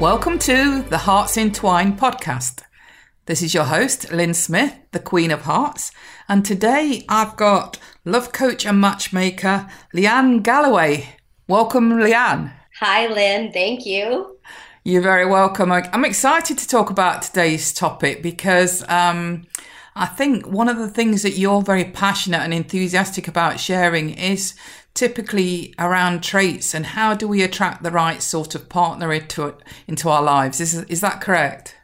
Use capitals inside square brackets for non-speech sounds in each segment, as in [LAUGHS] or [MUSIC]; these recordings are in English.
Welcome to the Hearts Entwined podcast. This is your host, Lynn Smith, the Queen of Hearts, and today I've got love coach and matchmaker Leanne Galloway. Welcome, Leanne. Hi, Lynn. Thank you. You're very welcome. I'm excited to talk about today's topic because um, I think one of the things that you're very passionate and enthusiastic about sharing is typically around traits and how do we attract the right sort of partner into into our lives. Is is that correct?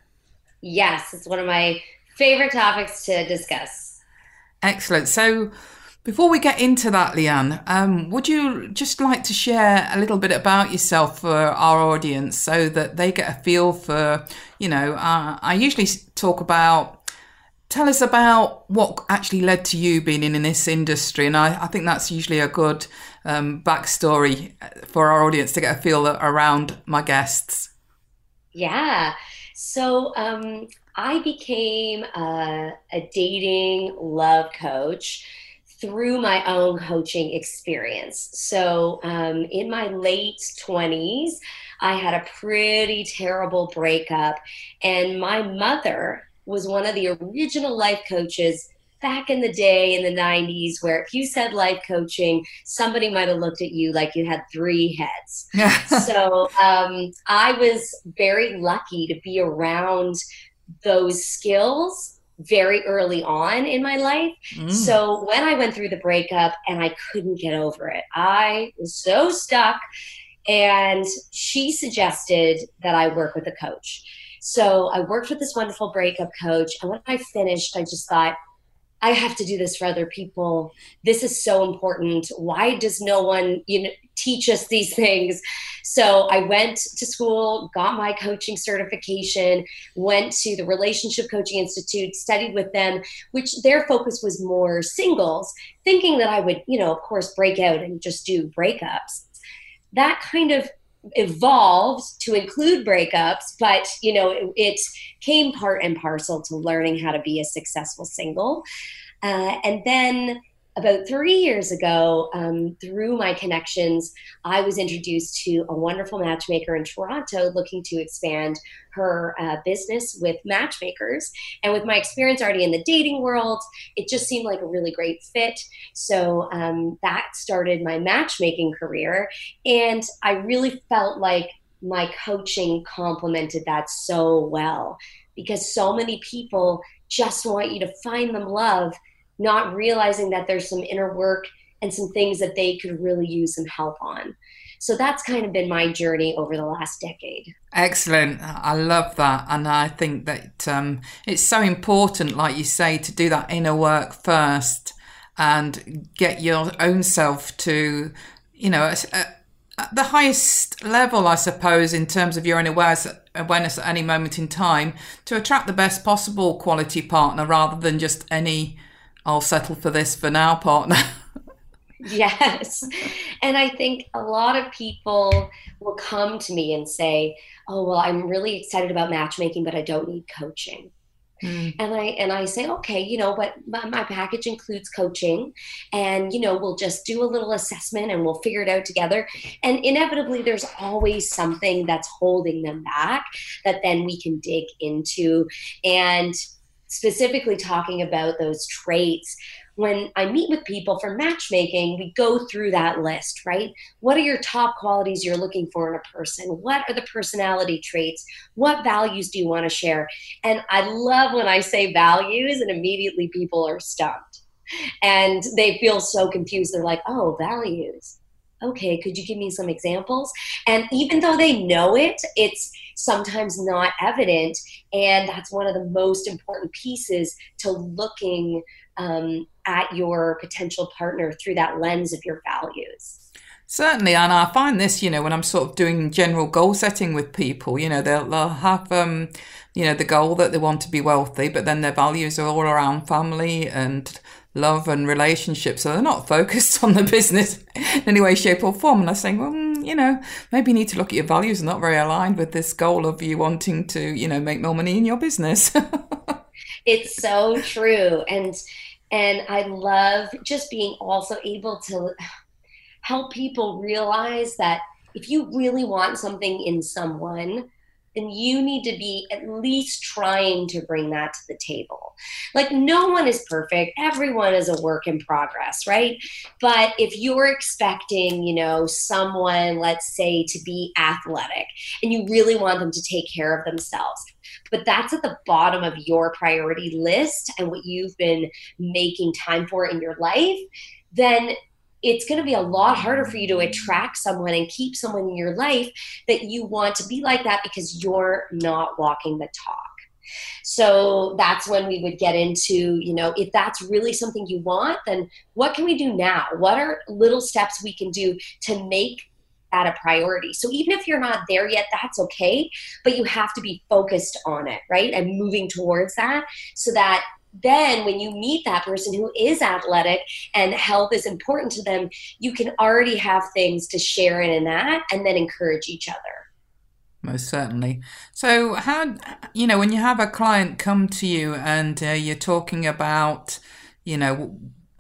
Yes, it's one of my favorite topics to discuss. Excellent. So before we get into that, Leanne, um, would you just like to share a little bit about yourself for our audience so that they get a feel for, you know, uh, I usually talk about tell us about what actually led to you being in, in this industry. And I, I think that's usually a good um, backstory for our audience to get a feel around my guests. Yeah. So um, I became a, a dating love coach through my own coaching experience. So um, in my late 20s, I had a pretty terrible breakup, and my mother was one of the original life coaches back in the day in the 90s where if you said life coaching somebody might have looked at you like you had three heads. [LAUGHS] So um, i was very lucky to be around those skills very early on in my life. Mm. so when i went through the breakup and i couldn't get over it i was so stuck. And she suggested that i work with a coach so I worked with this wonderful breakup coach. And when I finished, I just thought, I have to do this for other people. This is so important. Why does no one, you know, teach us these [LAUGHS] things? So I went to school, got my coaching certification, went to the Relationship Coaching Institute, studied with them, which their focus was more singles, thinking that I would, you know, of course, break out and just do breakups. That kind of evolved to include breakups, but you know, it, it, came part and parcel to learning how to be a successful single. Uh, and then about three years ago, um, through my connections, I was introduced to a wonderful matchmaker in Toronto looking to expand her uh, business with matchmakers. And with my experience already in the dating world, it just seemed like a really great fit. So um, that started my matchmaking career. And I really felt like my coaching complemented that so well because so many people just want you to find them love not realizing that there's some inner work and some things that they could really use some help on. So that's kind of been my journey over the last decade. Excellent. I love that. And I think that um, it's so important, like you say, to do that inner work first and get your own self to, you know, a, a, at the highest level, I suppose, in terms of your own awareness, awareness at any moment in time to attract the best possible quality partner rather than just any I'll settle for this for now, partner. [LAUGHS] yes. And I think a lot of people will come to me and say, "Oh, well, I'm really excited about matchmaking, but I don't need coaching." Mm. And I and I say, okay, you know, but my, my, package includes coaching, and you know, we'll just do a little assessment and we'll figure it out together. And inevitably, there's always something that's holding them back that then we can dig into. And specifically talking about those traits when I meet with people for matchmaking, we go through that list, right? What are your top qualities you're looking for in a person? What are the personality traits? What values do you want to share? And I love when I say values, and immediately people are stumped and they feel so confused. They're like, oh, values. Okay, could you give me some examples? And even though they know it, it's sometimes not evident. And that's one of the most important pieces to looking um, at your potential partner through that lens of your values. Certainly, and I find this, you know, when I'm sort of doing general goal setting with people, you know, they'll, they'll have, um, you know, the goal that they want to be wealthy, but then their values are all around family and love and relationships. So they're not [LAUGHS] focused on the business in any way, shape, or form. And I'm saying, well, mm, you know, maybe you need to look at your values are not very aligned with this goal of you wanting to, you know, make more money in your business. [LAUGHS] it's so true. And and I love just being also able to help people realize that if you really want something in someone, then you need to be at least trying to bring that to the table. Like, no one is perfect. Everyone is a work in progress, right? But if you're expecting, you know, someone, let's say, to be athletic and you really want them to take care of themselves, but that's at the bottom of your priority list and what you've been making time for in your life, then it's going to be a lot harder for you to attract someone and keep someone in your life that you want to be like that because you're not walking the talk. So that's when we would get into, you know, if that's really something you want, then what can we do now? What are little steps we can do to make that a priority? So even if you're not there yet, that's okay, but you have to be focused on it, right? And moving towards that so that then when you meet that person who is athletic and health is important to them, you can already have things to share in, in that and then encourage each other. Most certainly. So, how, you know, when you have a client come to you and uh, you're talking about, you know,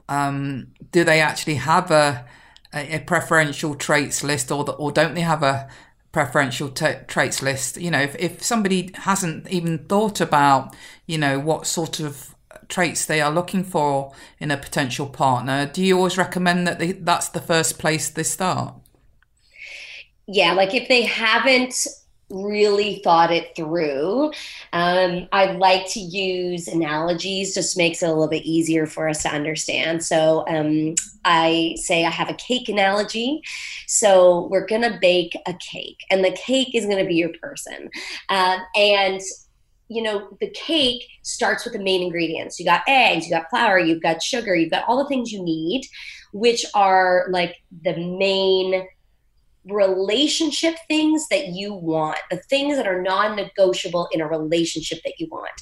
um, do they actually have a, a, preferential traits list or, the, or don't they have a preferential t- traits list? You know, if, if somebody hasn't even thought about, you know, what sort of traits they are looking for in a potential partner, do you always recommend that they, that's the first place they start? Yeah, like if they haven't really thought it through. Um, I like to use analogies, just makes it a little bit easier for us to understand. So um, I say I have a cake analogy. So we're going to bake a cake, and the cake is going to be your person. Uh, and you know, the cake starts with the main ingredients. You got eggs, you got flour, you've got sugar, you've got all the things you need, which are like the main relationship things that you want, the things that are non negotiable in a relationship that you want.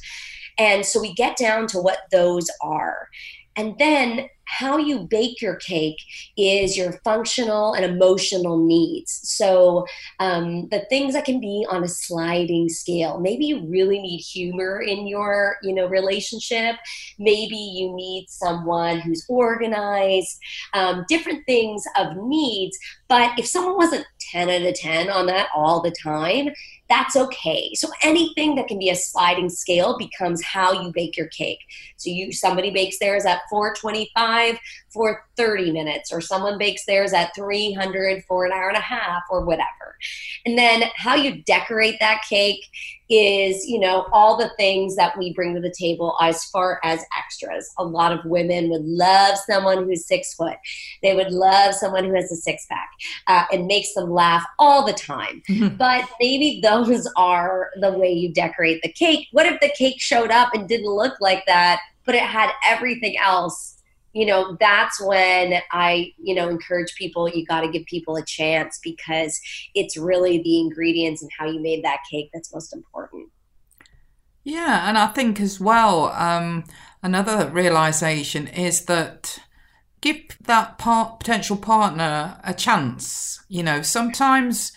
And so we get down to what those are. And then how you bake your cake is your functional and emotional needs. So, um, the things that can be on a sliding scale. Maybe you really need humor in your, you know, relationship. Maybe you need someone who's organized. Um, different things of needs. But if someone wasn't 10 out of 10 on that all the time, that's okay. So anything that can be a sliding scale becomes how you bake your cake. So you somebody bakes theirs at 425 for 30 minutes, or someone bakes theirs at 300 for an hour and a half, or whatever. And then how you decorate that cake is, you know, all the things that we bring to the table as far as extras. A lot of women would love someone who's six foot. They would love someone who has a six pack uh, and makes them laugh all the time. Mm-hmm. [LAUGHS] But maybe those are the way you decorate the cake. What if the cake showed up and didn't look like that, but it had everything else you know that's when i you know encourage people you got to give people a chance because it's really the ingredients and how you made that cake that's most important. Yeah and i think as well um, another realization is that give that part, potential partner a chance. You know sometimes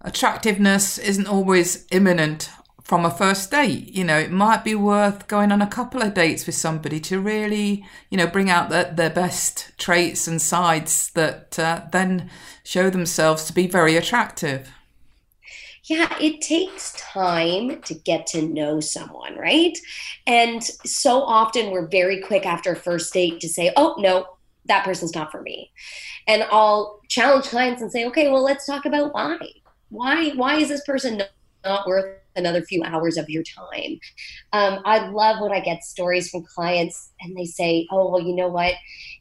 attractiveness isn't always imminent from a first date. You know, it might be worth going on a couple of dates with somebody to really, you know, bring out the, their best traits and sides that uh, then show themselves to be very attractive. Yeah, it takes time to get to know someone, right? And so often we're very quick after a first date to say, oh, no, that person's not for me. And I'll challenge clients and say, okay, well, let's talk about why. Why, why is this person not worth another few hours of your time. Um, I love when I get stories from clients and they say, oh, well, you know what?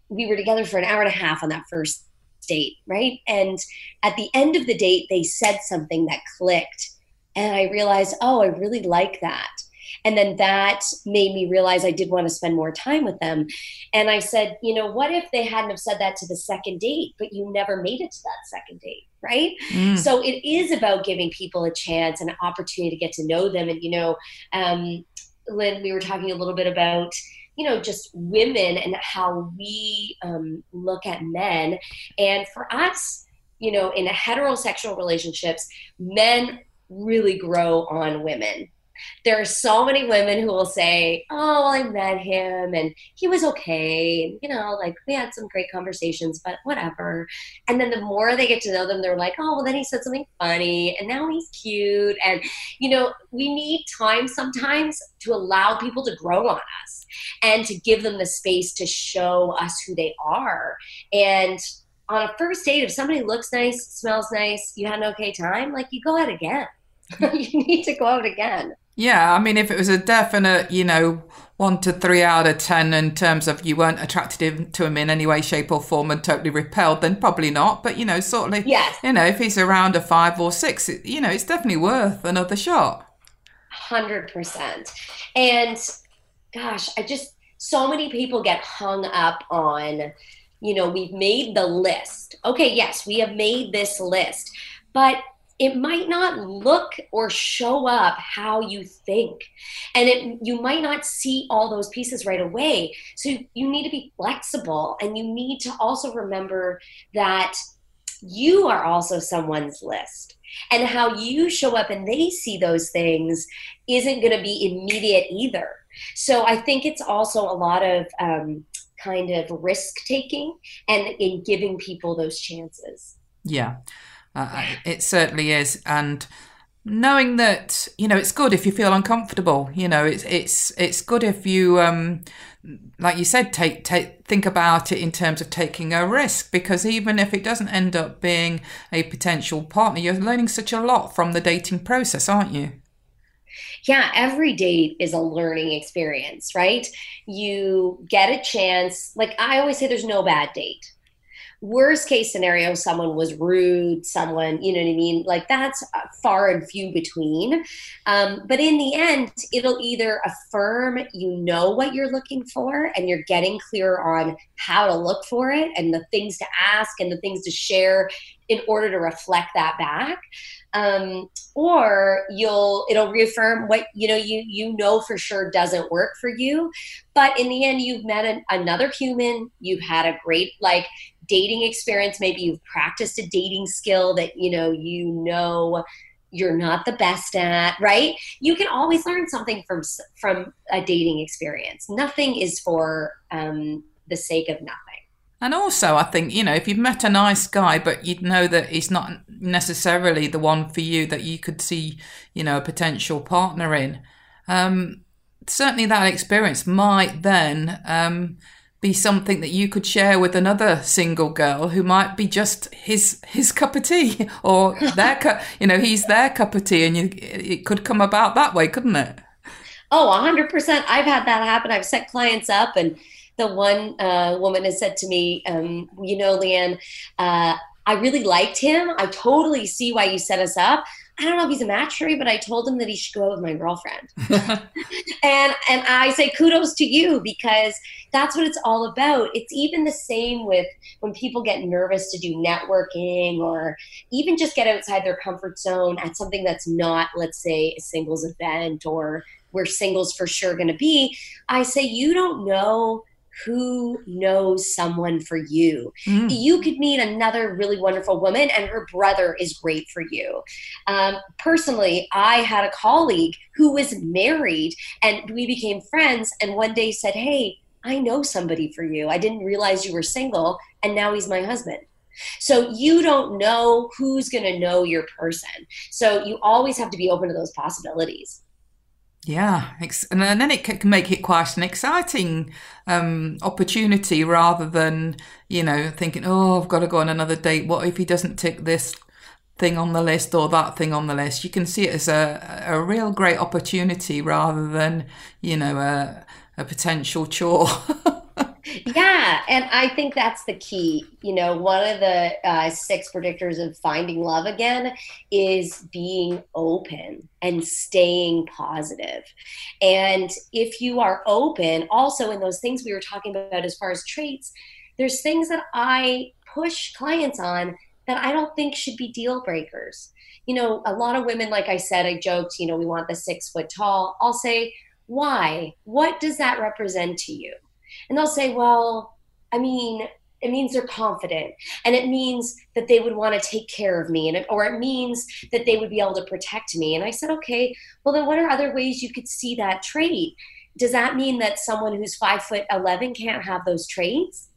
We were together for an hour and a half on that first date, right? And at the end of the date, they said something that clicked. And I realized, oh, I really like that. And then that made me realize I did want to spend more time with them. And I said, you know, what if they hadn't have said that to the second date, but you never made it to that second date? Right. Mm. So it is about giving people a chance and an opportunity to get to know them. And, you know, um, Lynn, we were talking a little bit about you know just women and how we um, look at men and for us you know in heterosexual relationships men really grow on women there are so many women who will say, "Oh, I met him and he was okay, and you know, like we had some great conversations, but whatever." And then the more they get to know them, they're like, "Oh, well, then he said something funny, and now he's cute." And you know, we need time sometimes to allow people to grow on us and to give them the space to show us who they are. And on a first date, if somebody looks nice, smells nice, you had an okay time, like you go out again. [LAUGHS] you need to go out again. Yeah, I mean, if it was a definite, you know, one to three out of ten in terms of you weren't attracted to him in any way, shape, or form and totally repelled, then probably not. But you know, sort of, yes. you know, if he's around a five or six, you know, it's definitely worth another shot. Hundred percent. And gosh, I just so many people get hung up on, you know, we've made the list. Okay, yes, we have made this list, but it might not look or show up how you think. And it you might not see all those pieces right away. So you need to be flexible and you need to also remember that you are also someone's list. And how you show up and they see those things isn't going to be immediate either. So i think it's also a lot of um, kind of risk taking and in giving people those chances. Yeah uh, it certainly is, and knowing that you know it's good if you feel uncomfortable. You know, it's it's it's good if you, um, like you said, take take think about it in terms of taking a risk because even if it doesn't end up being a potential partner, you're learning such a lot from the dating process, aren't you? yeah, every date is a learning experience, right? You get a chance. Like I always say, there's no bad date worst case scenario someone was rude someone you know what i mean? Like that's far and few between. Um, but in the end it'll either affirm you know what you're looking for and you're getting clear on how to look for it and the things to ask and the things to share in order to reflect that back. Um, or you'll it'll reaffirm what you know you you know for sure doesn't work for you. But in the end you've met an, another human. You've had a great like dating experience. Maybe you've practiced a dating skill that you know you know you're not the best at right? You can always learn something from from a dating experience. Nothing is for um, the sake of nothing. And also i think you know if you've met a nice guy but you know that he's not necessarily the one for you that you could see you know a potential partner in um, certainly that experience might then um, be something that you could share with another single girl who might be just his his cup of tea [LAUGHS] or their cup you know he's their cup of tea and you, it could come about that way couldn't it oh 100% i've had that happen i've set clients up and the one uh, woman has said to me um, you know leanne uh, I really liked him. I totally see why you set us up. I don't know if he's a match for me, but I told him that he should go out with my girlfriend. [LAUGHS] [LAUGHS] and and I say kudos to you because that's what it's all about. It's even the same with when people get nervous to do networking or even just get outside their comfort zone at something that's not, let's say, a singles event or where singles for sure going to be. I say you don't know who knows someone for you. Mm. You could meet another really wonderful woman, and her brother is great for you. Um, personally, I had a colleague who was married, and we became friends, and one day said, Hey, I know somebody for you. I didn't realize you were single, and now he's my husband. So you don't know who's going to know your person. So you always have to be open to those possibilities. Yeah, and then it can make it quite an exciting um, opportunity rather than you know thinking, oh, I've got to go on another date. What if he doesn't tick this thing on the list or that thing on the list? You can see it as a a real great opportunity rather than you know a a potential chore. [LAUGHS] yeah, and I think that's the key. You know, one of the uh, six predictors of finding love again is being open and staying positive. And if you are open, also in those things we were talking about as far as traits, there's things that I push clients on that I don't think should be deal breakers. You know, a lot of women, like I said, I joked, you know, we want the six foot tall. I'll say, why? What does that represent to you? And they'll say, well, I mean, it means they're confident and it means that they would want to take care of me and it, or it means that they would be able to protect me. And i said okay well then what are other ways you could see that trait? Does that mean that someone who's five foot 11 can't have those traits?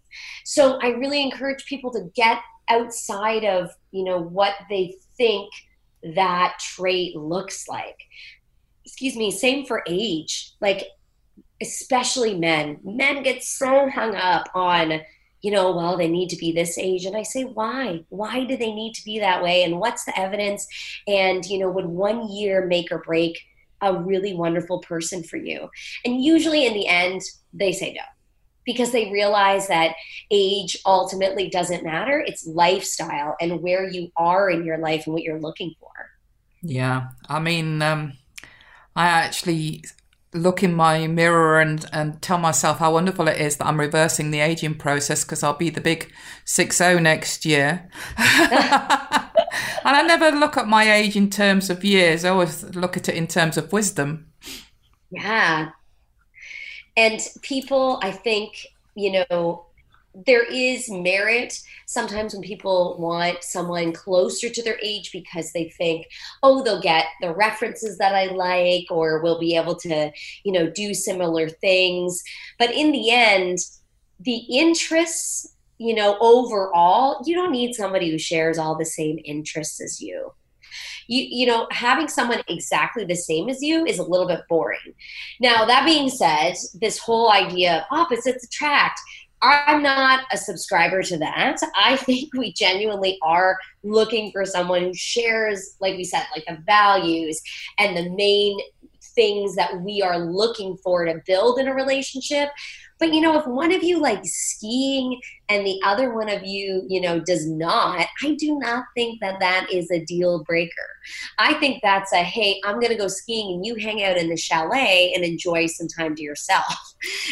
So i really encourage people to get outside of you know what they think that trait looks like. Excuse me same for age. Like especially men. Men get so hung up on, you know, well, they need to be this age. And I say, why? Why do they need to be that way? And what's the evidence? And, you know, would one year make or break a really wonderful person for you? And usually in the end, they say no. Because they realize that age ultimately doesn't matter. It's lifestyle and where you are in your life and what you're looking for. Yeah. I mean, um, I actually look in my mirror and, and tell myself how wonderful it is that I'm reversing the aging process because I'll be the big 6 next year. [LAUGHS] and I never look at my age in terms of years, I always look at it in terms of wisdom. Yeah. And people, I think, you know, there is merit sometimes when people want someone closer to their age because they think oh they'll get the references that i like or we'll be able to you know do similar things. But in the end the interests you know overall you don't need somebody who shares all the same interests as you. You you know having someone exactly the same as you is a little bit boring. Now that being said this whole idea of opposites attract I'm not a subscriber to that. I think we genuinely are looking for someone who shares, like we said, like the values and the main things that we are looking for to build in a relationship. But you know, if one of you likes skiing and the other one of you, you know, does not, I do not think that that is a deal breaker. I think that's a hey, I'm going to go skiing and you hang out in the chalet and enjoy some time to yourself. [LAUGHS]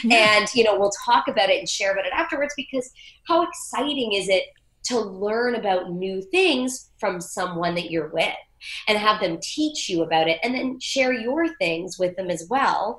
Yeah. And you know, we'll talk about it and share about it afterwards because how exciting is it to learn about new things from someone that you're with and have them teach you about it and then share your things with them as well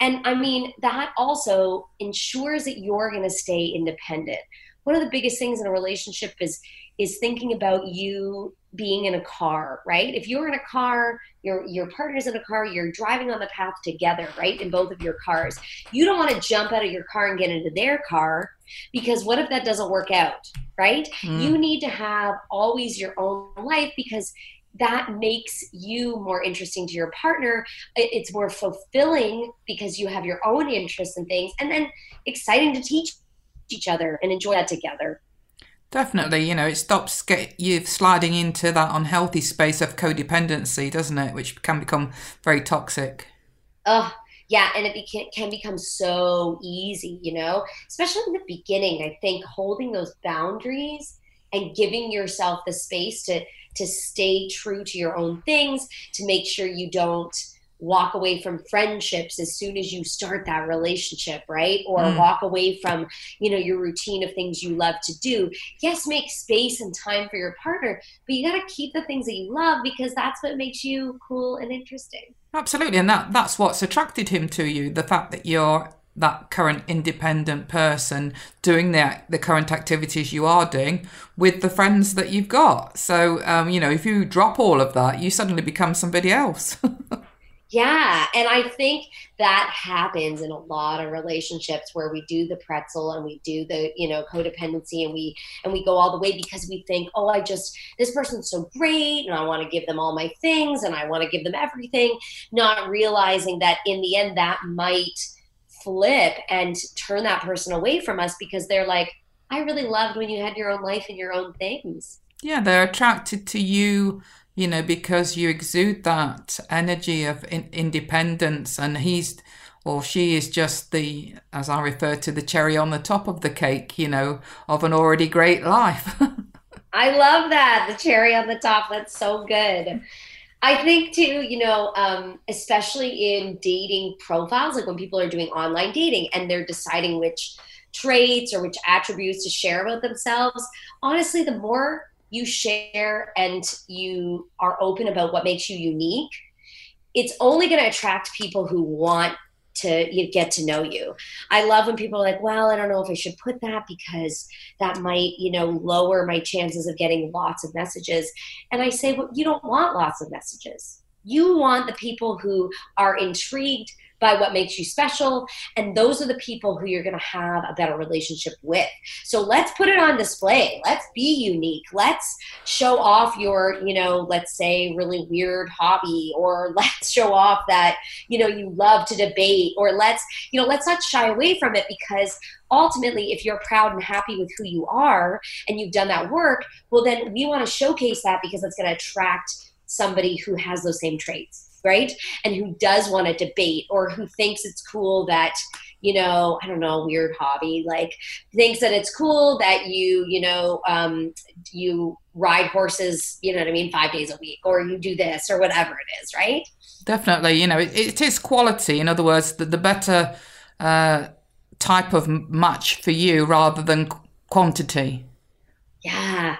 and I mean, that also ensures that you're going to stay independent. One of the biggest things in a relationship is is thinking about you being in a car, right? If you're in a car, your your partner's in a car, you're driving on the path together, right? In both of your cars. You don't want to jump out of your car and get into their car because what if that doesn't work out, right? Mm. You need to have always your own life because that makes you more interesting to your partner. It's more fulfilling because you have your own interests and things, and then exciting to teach each other and enjoy that together. Definitely, you know, it stops get you sliding into that unhealthy space of codependency, doesn't it? Which can become very toxic. Oh, yeah, and it can become so easy, you know, especially in the beginning. I think holding those boundaries and giving yourself the space to to stay true to your own things, to make sure you don't walk away from friendships as soon as you start that relationship right? Or mm. walk away from you know your routine of things you love to do. Yes make space and time for your partner but you got to keep the things that you love because that's what makes you cool and interesting. Absolutely and that that's what's attracted him to you the fact that you're that current independent person doing the the current activities you are doing with the friends that you've got. So um, you know, if you drop all of that, you suddenly become somebody else. [LAUGHS] yeah, and I think that happens in a lot of relationships where we do the pretzel and we do the you know codependency and we and we go all the way because we think, oh, I just this person's so great and I want to give them all my things and I want to give them everything, not realizing that in the end that might flip and turn that person away from us because they're like, I really loved when you had your own life and your own things. Yeah, they're attracted to you, you know, because you exude that energy of in- independence, and he's or she is just the, as I refer to, the cherry on the top of the cake, you know, of an already great life. [LAUGHS] I love that. The cherry on the top. That's so good. I think too, you know, um, especially in dating profiles, like when people are doing online dating and they're deciding which traits or which attributes to share about themselves, honestly, the more you share and you are open about what makes you unique, it's only going to attract people who want to you get to know you. I love when people are like, well, I don't know if I should put that because that might, you know, lower my chances of getting lots of messages. And I say, well, you don't want lots of messages. You want the people who are intrigued by what makes you special. And those are the people who you're going to have a better relationship with. So let's put it on display. Let's be unique. Let's show off your, you know, let's say really weird hobby, or [LAUGHS] let's show off that, you know, you love to debate, or let's, you know, let's not shy away from it because ultimately if you're proud and happy with who you are and you've done that work well then we want to showcase that because it's going to attract somebody who has those same traits right? And who does want to debate or who thinks it's cool that you know, I don't know, weird hobby, like thinks that it's cool that you, you know, um, you ride horses, you know what I mean, five days a week, or you do this or whatever it is, right? Definitely. You know, it, it is quality. In other words, the, the better uh, type of match for you rather than quantity. Yeah.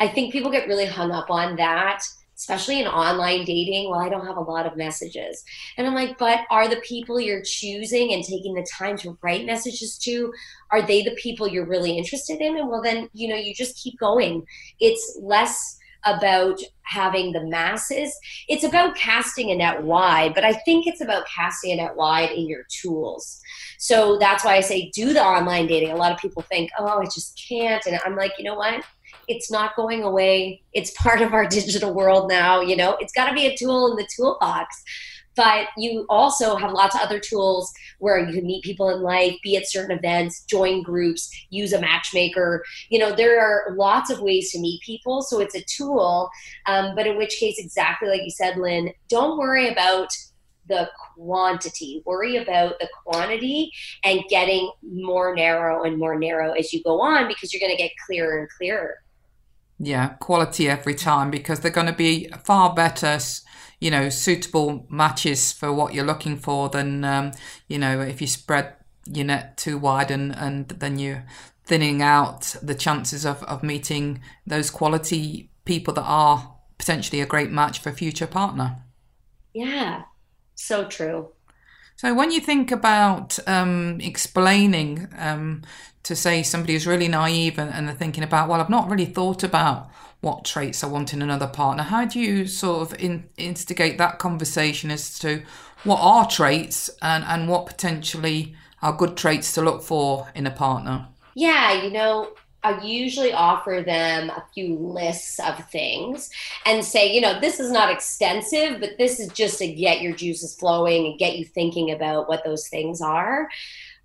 I think people get really hung up on that especially in online dating, well, I don't have a lot of messages. And I'm like, but are the people you're choosing and taking the time to write messages to, are they the people you're really interested in? And well, then, you know, you just keep going. It's less about having the masses. It's about casting a net wide, but I think it's about casting a net wide in your tools. So that's why I say do the online dating. A lot of people think, oh, I just can't. And I'm like, you know what? It's not going away. It's part of our digital world now. You know, it's got to be a tool in the toolbox. But you also have lots of other tools where you can meet people in life, be at certain events, join groups, use a matchmaker. You know, there are lots of ways to meet people. So it's a tool. Um, but in which case, exactly like you said, Lynn, don't worry about the quantity. Worry about the quantity and getting more narrow and more narrow as you go on because you're going to get clearer and clearer. Yeah, quality every time because they're going to be far better, you know, suitable matches for what you're looking for than, um, you know, if you spread your net too wide and, and then you're thinning out the chances of, of meeting those quality people that are potentially a great match for a future partner. Yeah, so true. So when you think about um, explaining um, to say somebody who's really naive and, and they're thinking about, well, I've not really thought about what traits I want in another partner. How do you sort of in, instigate that conversation as to what are traits and, and what potentially are good traits to look for in a partner? Yeah, you know, I usually offer them a few lists of things and say, you know, this is not extensive, but this is just to get your juices flowing and get you thinking about what those things are.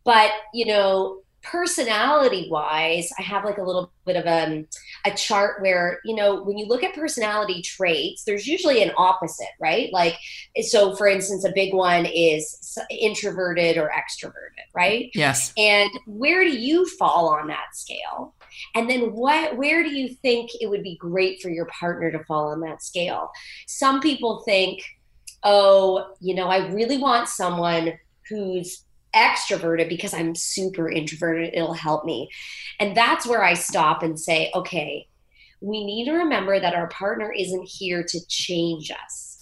But, you know, personality wise i have like a little bit of a, um, a chart where you know when you look at personality traits there's usually an opposite right? Like so for instance a big one is introverted or extroverted right? Yes. And where do you fall on that scale and then what where do you think it would be great for your partner to fall on that scale some people think oh you know i really want someone who's extroverted because I'm super introverted. It'll help me. And that's where I stop and say, okay, we need to remember that our partner isn't here to change us.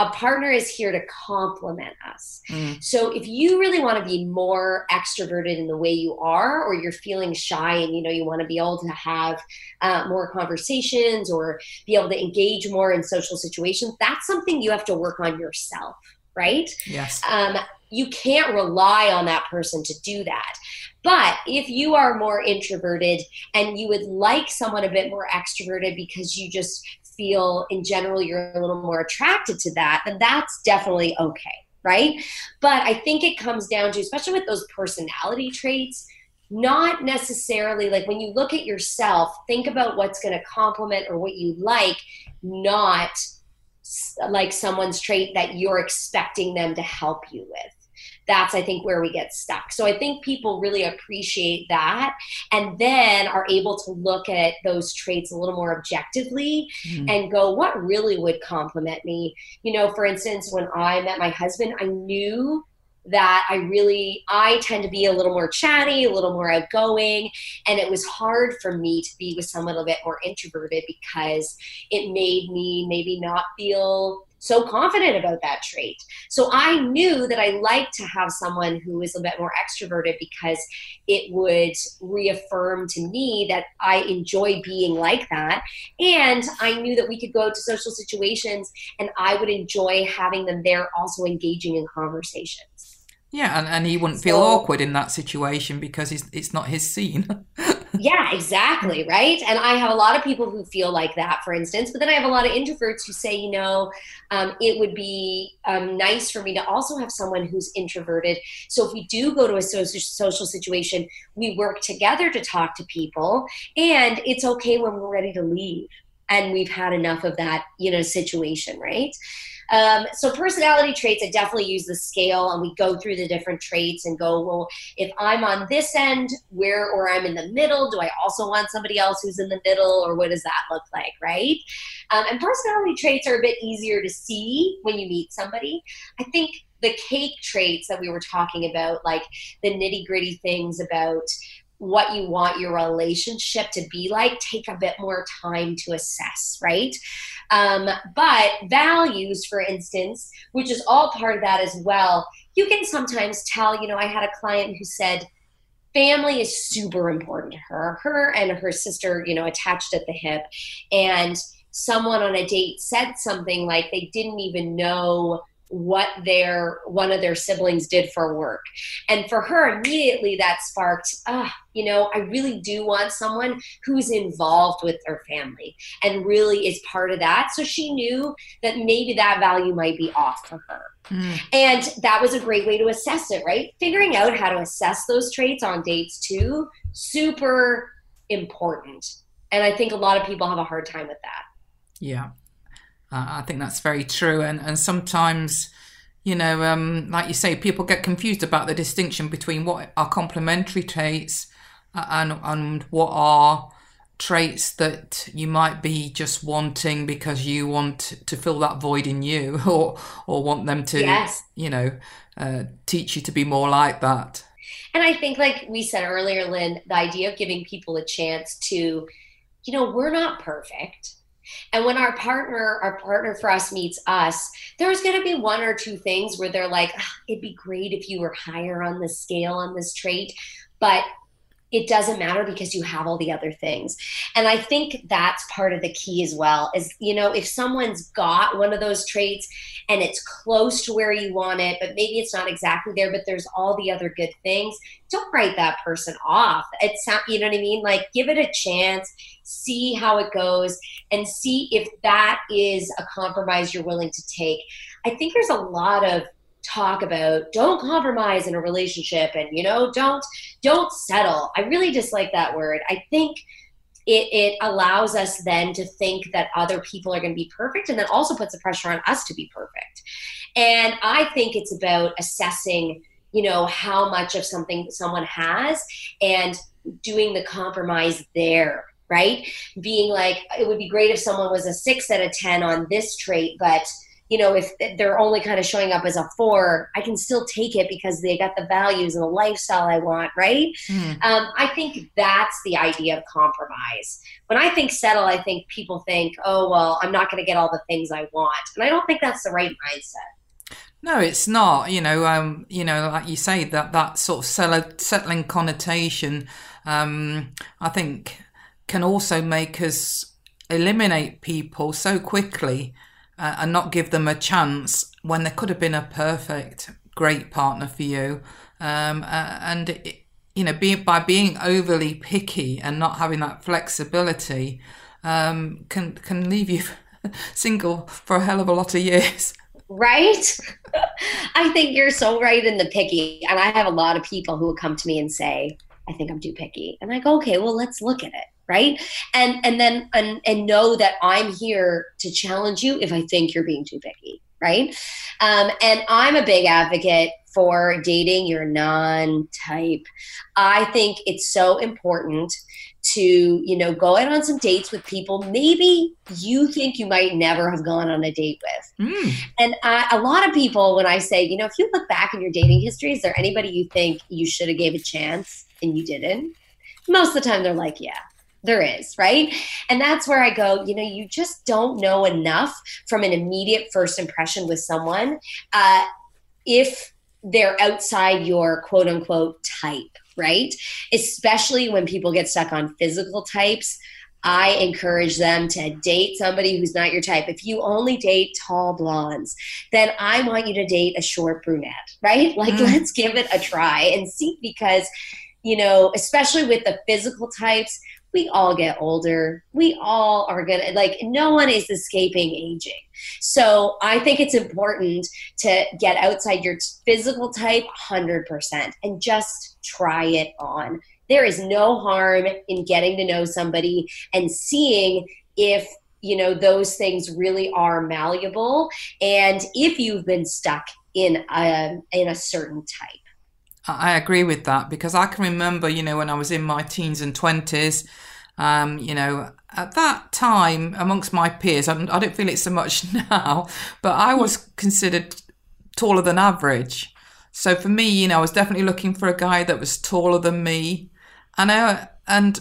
A partner is here to complement us. Mm. So if you really want to be more extroverted in the way you are, or you're feeling shy and you know you want to be able to have uh, more conversations or be able to engage more in social situations, that's something you have to work on yourself right? Yes. Um, you can't rely on that person to do that. But if you are more introverted and you would like someone a bit more extroverted because you just feel in general you're a little more attracted to that, then that's definitely okay, right? But I think it comes down to, especially with those personality traits, not necessarily like when you look at yourself, think about what's going to complement or what you like, not like someone's trait that you're expecting them to help you with. That's i think where we get stuck so i think people really appreciate that and then are able to look at those traits a little more objectively mm-hmm. and go what really would complement me you know for instance when i met my husband i knew that I really I tend to be a little more chatty, a little more outgoing, and it was hard for me to be with someone a little bit more introverted because it made me maybe not feel so confident about that trait. So I knew that I liked to have someone who was a bit more extroverted because it would reaffirm to me that I enjoy being like that. And I knew that we could go to social situations and I would enjoy having them there also engaging in conversations. Yeah, and, and he wouldn't feel awkward in that situation because it's, it's not his scene. [LAUGHS] yeah, exactly. Right. And I have a lot of people who feel like that, for instance. But then I have a lot of introverts who say, you know, um, it would be um, nice for me to also have someone who's introverted. So if we do go to a social, social situation, we work together to talk to people. And it's okay when we're ready to leave and we've had enough of that, you know, situation. Right. Um, so personality traits, I definitely use the scale and we go through the different traits and go, well, if I'm on this end, where or I'm in the middle, do I also want somebody else who's in the middle, or what does that look like, right? Um, and personality traits are a bit easier to see when you meet somebody. I think the cake traits that we were talking about, like the nitty gritty things about what you want your relationship to be like take a bit more time to assess, right? Um, but values, for instance, which is all part of that as well, you can sometimes tell, you know, I had a client who said, family is super important to her her and her sister you know attached at the hip and someone on a date said something like they didn't even know what their one of their siblings did for work. And for her immediately that sparked ah you know i really do want someone who's involved with their family and really is part of that. So she knew that maybe that value might be off for her. Mm. and that was a great way to assess it right? Figuring out how to assess those traits on dates too super important. And i think a lot of people have a hard time with that. Yeah I think that's very true. And, and sometimes, you know, um, like you say, people get confused about the distinction between what are complementary traits uh, and, and what are traits that you might be just wanting because you want to fill that void in you [LAUGHS] or or want them to yes. you know uh, teach you to be more like that and i think like we said earlier lynn the idea of giving people a chance to you know we're not perfect and when our partner, our partner for us meets us, there's going to be one or two things where they're like, oh, it'd be great if you were higher on the scale on this trait. But it doesn't matter because you have all the other things. And i think that's part of the key as well is you know if someone's got one of those traits and it's close to where you want it but maybe it's not exactly there but there's all the other good things don't write that person off. It's not you know what i mean? Like give it a chance see how it goes and see if that is a compromise you're willing to take. I think there's a lot of talk about don't compromise in a relationship and you know don't don't settle. I really dislike that word. I think it, it allows us then to think that other people are going to be perfect and then also puts the pressure on us to be perfect. And i think it's about assessing you know how much of something someone has and doing the compromise there right? Being like it would be great if someone was a six out of ten on this trait but you know, if they're only kind of showing up as a four, I can still take it because they got the values and the lifestyle I want, right? Mm. Um, I think that's the idea of compromise. When I think settle, I think people think, oh, well, I'm not going to get all the things I want. And I don't think that's the right mindset. No, it's not. You know, um, you know, like you say, that that sort of settling connotation, um, I think, can also make us eliminate people so quickly uh, and not give them a chance when there could have been a perfect, great partner for you. Um, uh, and it, you know, by being overly picky and not having that flexibility, um, can can leave you [LAUGHS] single for a hell of a lot of years. Right? [LAUGHS] I think you're so right in the picky. And I have a lot of people who will come to me and say, I think I'm too picky. And I go, okay, well, let's look at it right? And and then and, and know that i'm here to challenge you if i think you're being too picky right? Um, and i'm a big advocate for dating your non type. I think it's so important to you know go out on some dates with people maybe you think you might never have gone on a date with. Mm. and I, a lot of people when i say you know if you look back in your dating history is there anybody you think you should have gave a chance and you didn't? Most of the time they're like yeah there is right and that's where i go you know you just don't know enough from an immediate first impression with someone uh, if they're outside your quote unquote type right? Especially when people get stuck on physical types. I encourage them to date somebody who's not your type. If you only date tall blondes, then I want you to date a short brunette, right? Like, mm. let's give it a try and see because, you know, especially with the physical types, we all get older. We all are going to, like, no one is escaping aging. So I think it's important to get outside your physical type 100% and just try it on. There is no harm in getting to know somebody and seeing if you know those things really are malleable and if you've been stuck in a in a certain type I agree with that because I can remember, you know, when I was in my teens and 20s, um, you know, at that time amongst my peers, I don't, I don't feel it so much [LAUGHS] now, but I was considered taller than average. So for me, you know, I was definitely looking for a guy that was taller than me. And I, and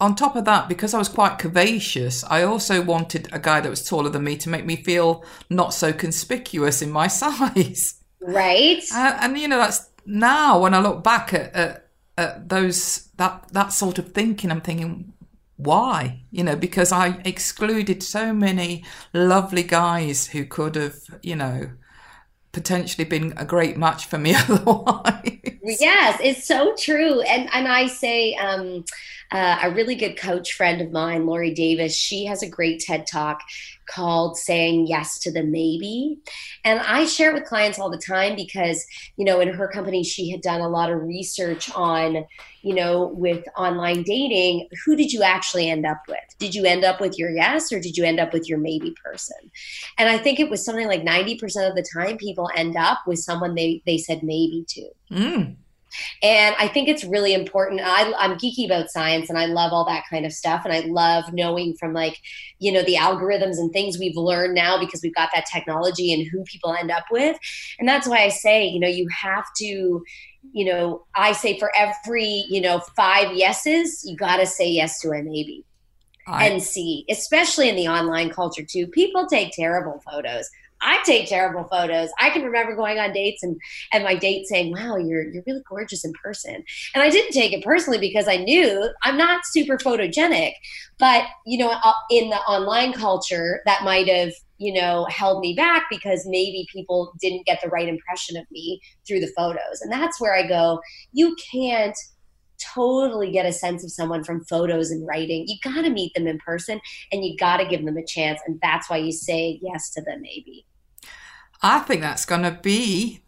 on top of that, because I was quite curvaceous, I also wanted a guy that was taller than me to make me feel not so conspicuous in my [LAUGHS] size. Right. Uh, and you know, that's now when I look back at, at, at those that that sort of thinking, I'm thinking, why? You know, because I excluded so many lovely guys who could have, you know, potentially been a great match for me [LAUGHS] otherwise. Yes, it's so true. And and I say um, uh, a really good coach friend of mine, Lori Davis, she has a great TED talk called saying yes to the maybe. And i share it with clients all the time because you know in her company she had done a lot of research on you know with online dating who did you actually end up with? Did you end up with your yes or did you end up with your maybe person? And i think it was something like 90% of the time people end up with someone they they said maybe to. Mm. And I think it's really important. I, I'm geeky about science and I love all that kind of stuff. And I love knowing from like, you know, the algorithms and things we've learned now because we've got that technology and who people end up with. And that's why I say, you know, you have to, you know, I say for every, you know, five yeses, you got to say yes to a maybe. I, and see, especially in the online culture too. People take terrible photos. I take terrible photos. I can remember going on dates and and my date saying, "Wow, you're you're really gorgeous in person." And I didn't take it personally because I knew I'm not super photogenic, but you know, uh, in the online culture, that might have you know held me back because maybe people didn't get the right impression of me through the photos. And that's where I go, you can't totally get a sense of someone from photos and writing. You got to meet them in person and you got to give them a chance. And that's why you say yes to them, maybe. I think that's going to be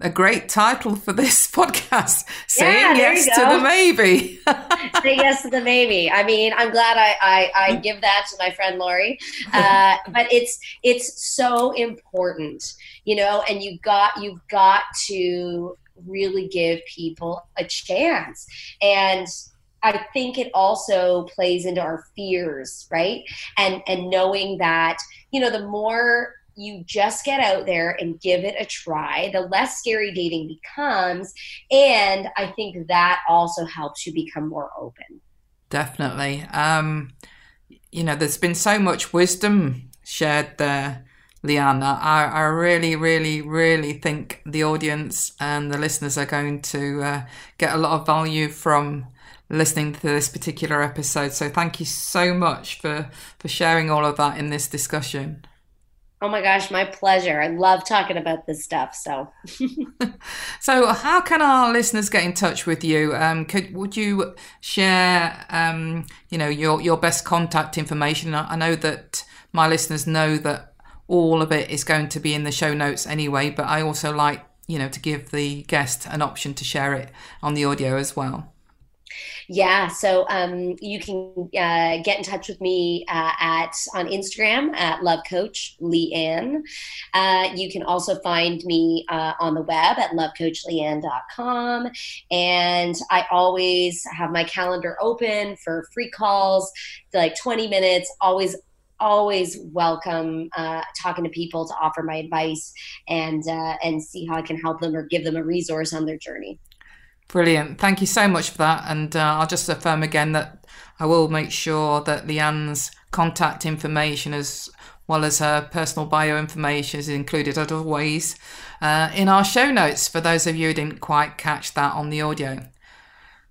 a great title for this [LAUGHS] podcast. Saying yeah, yes to the maybe. [LAUGHS] Say yes to the maybe. I mean, I'm glad I, I, I give that to my friend Lori. Uh, [LAUGHS] but it's it's so important, you know, and you got you've got to really give people a chance. And I think it also plays into our fears, right? And and knowing that, you know, the more you just get out there and give it a try, the less scary dating becomes. And I think that also helps you become more open. Definitely. Um, you know, there's been so much wisdom shared there, Leanne. I, I really, really, really think the audience and the listeners are going to uh, get a lot of value from listening to this particular episode. So thank you so much for, for sharing all of that in this discussion. Oh my gosh, my pleasure. I love talking about this stuff. So, [LAUGHS] so how can our listeners get in touch with you? Um, could would you share, um, you know, your your best contact information? I know that my listeners know that all of it is going to be in the show notes anyway, but I also like you know to give the guest an option to share it on the audio as well. Yeah, so um, you can uh, get in touch with me uh, at on Instagram at Love Coach Leanne. Uh, you can also find me uh, on the web at lovecoachleanne.com. And I always have my calendar open for free calls, like 20 minutes, always always welcome uh, talking to people to offer my advice and uh, and see how I can help them or give them a resource on their journey. Brilliant. Thank you so much for that. And uh, I'll just affirm again that I will make sure that Leanne's contact information as well as her personal bio information is included as always uh, in our show notes for those of you who didn't quite catch that on the audio.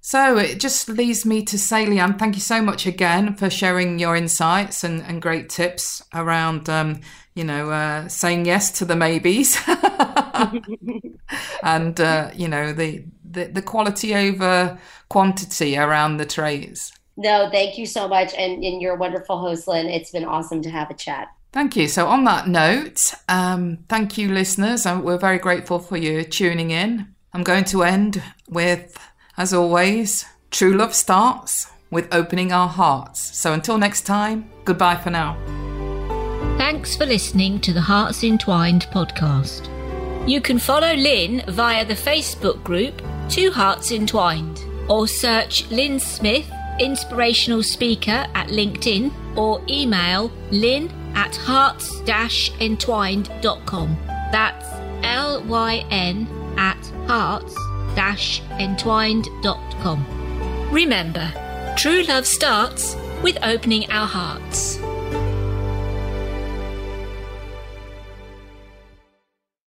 So it just leaves me to say, Leanne, thank you so much again for sharing your insights and, and great tips around, um, you know, uh, saying yes to the maybes [LAUGHS] and, uh, you know, the, the, the quality over quantity around the trays. No, thank you so much. And, and you're a wonderful host, Lynn. It's been awesome to have a chat. Thank you. So, on that note, um, thank you, listeners. We're very grateful for you tuning in. I'm going to end with, as always, true love starts with opening our hearts. So, until next time, goodbye for now. Thanks for listening to the Hearts Entwined podcast. You can follow Lynn via the Facebook group Two Hearts Entwined or search Lynn Smith, inspirational speaker at LinkedIn or email lynn at hearts-entwined.com. That's L Y N at hearts-entwined.com. Remember, true love starts with opening our hearts.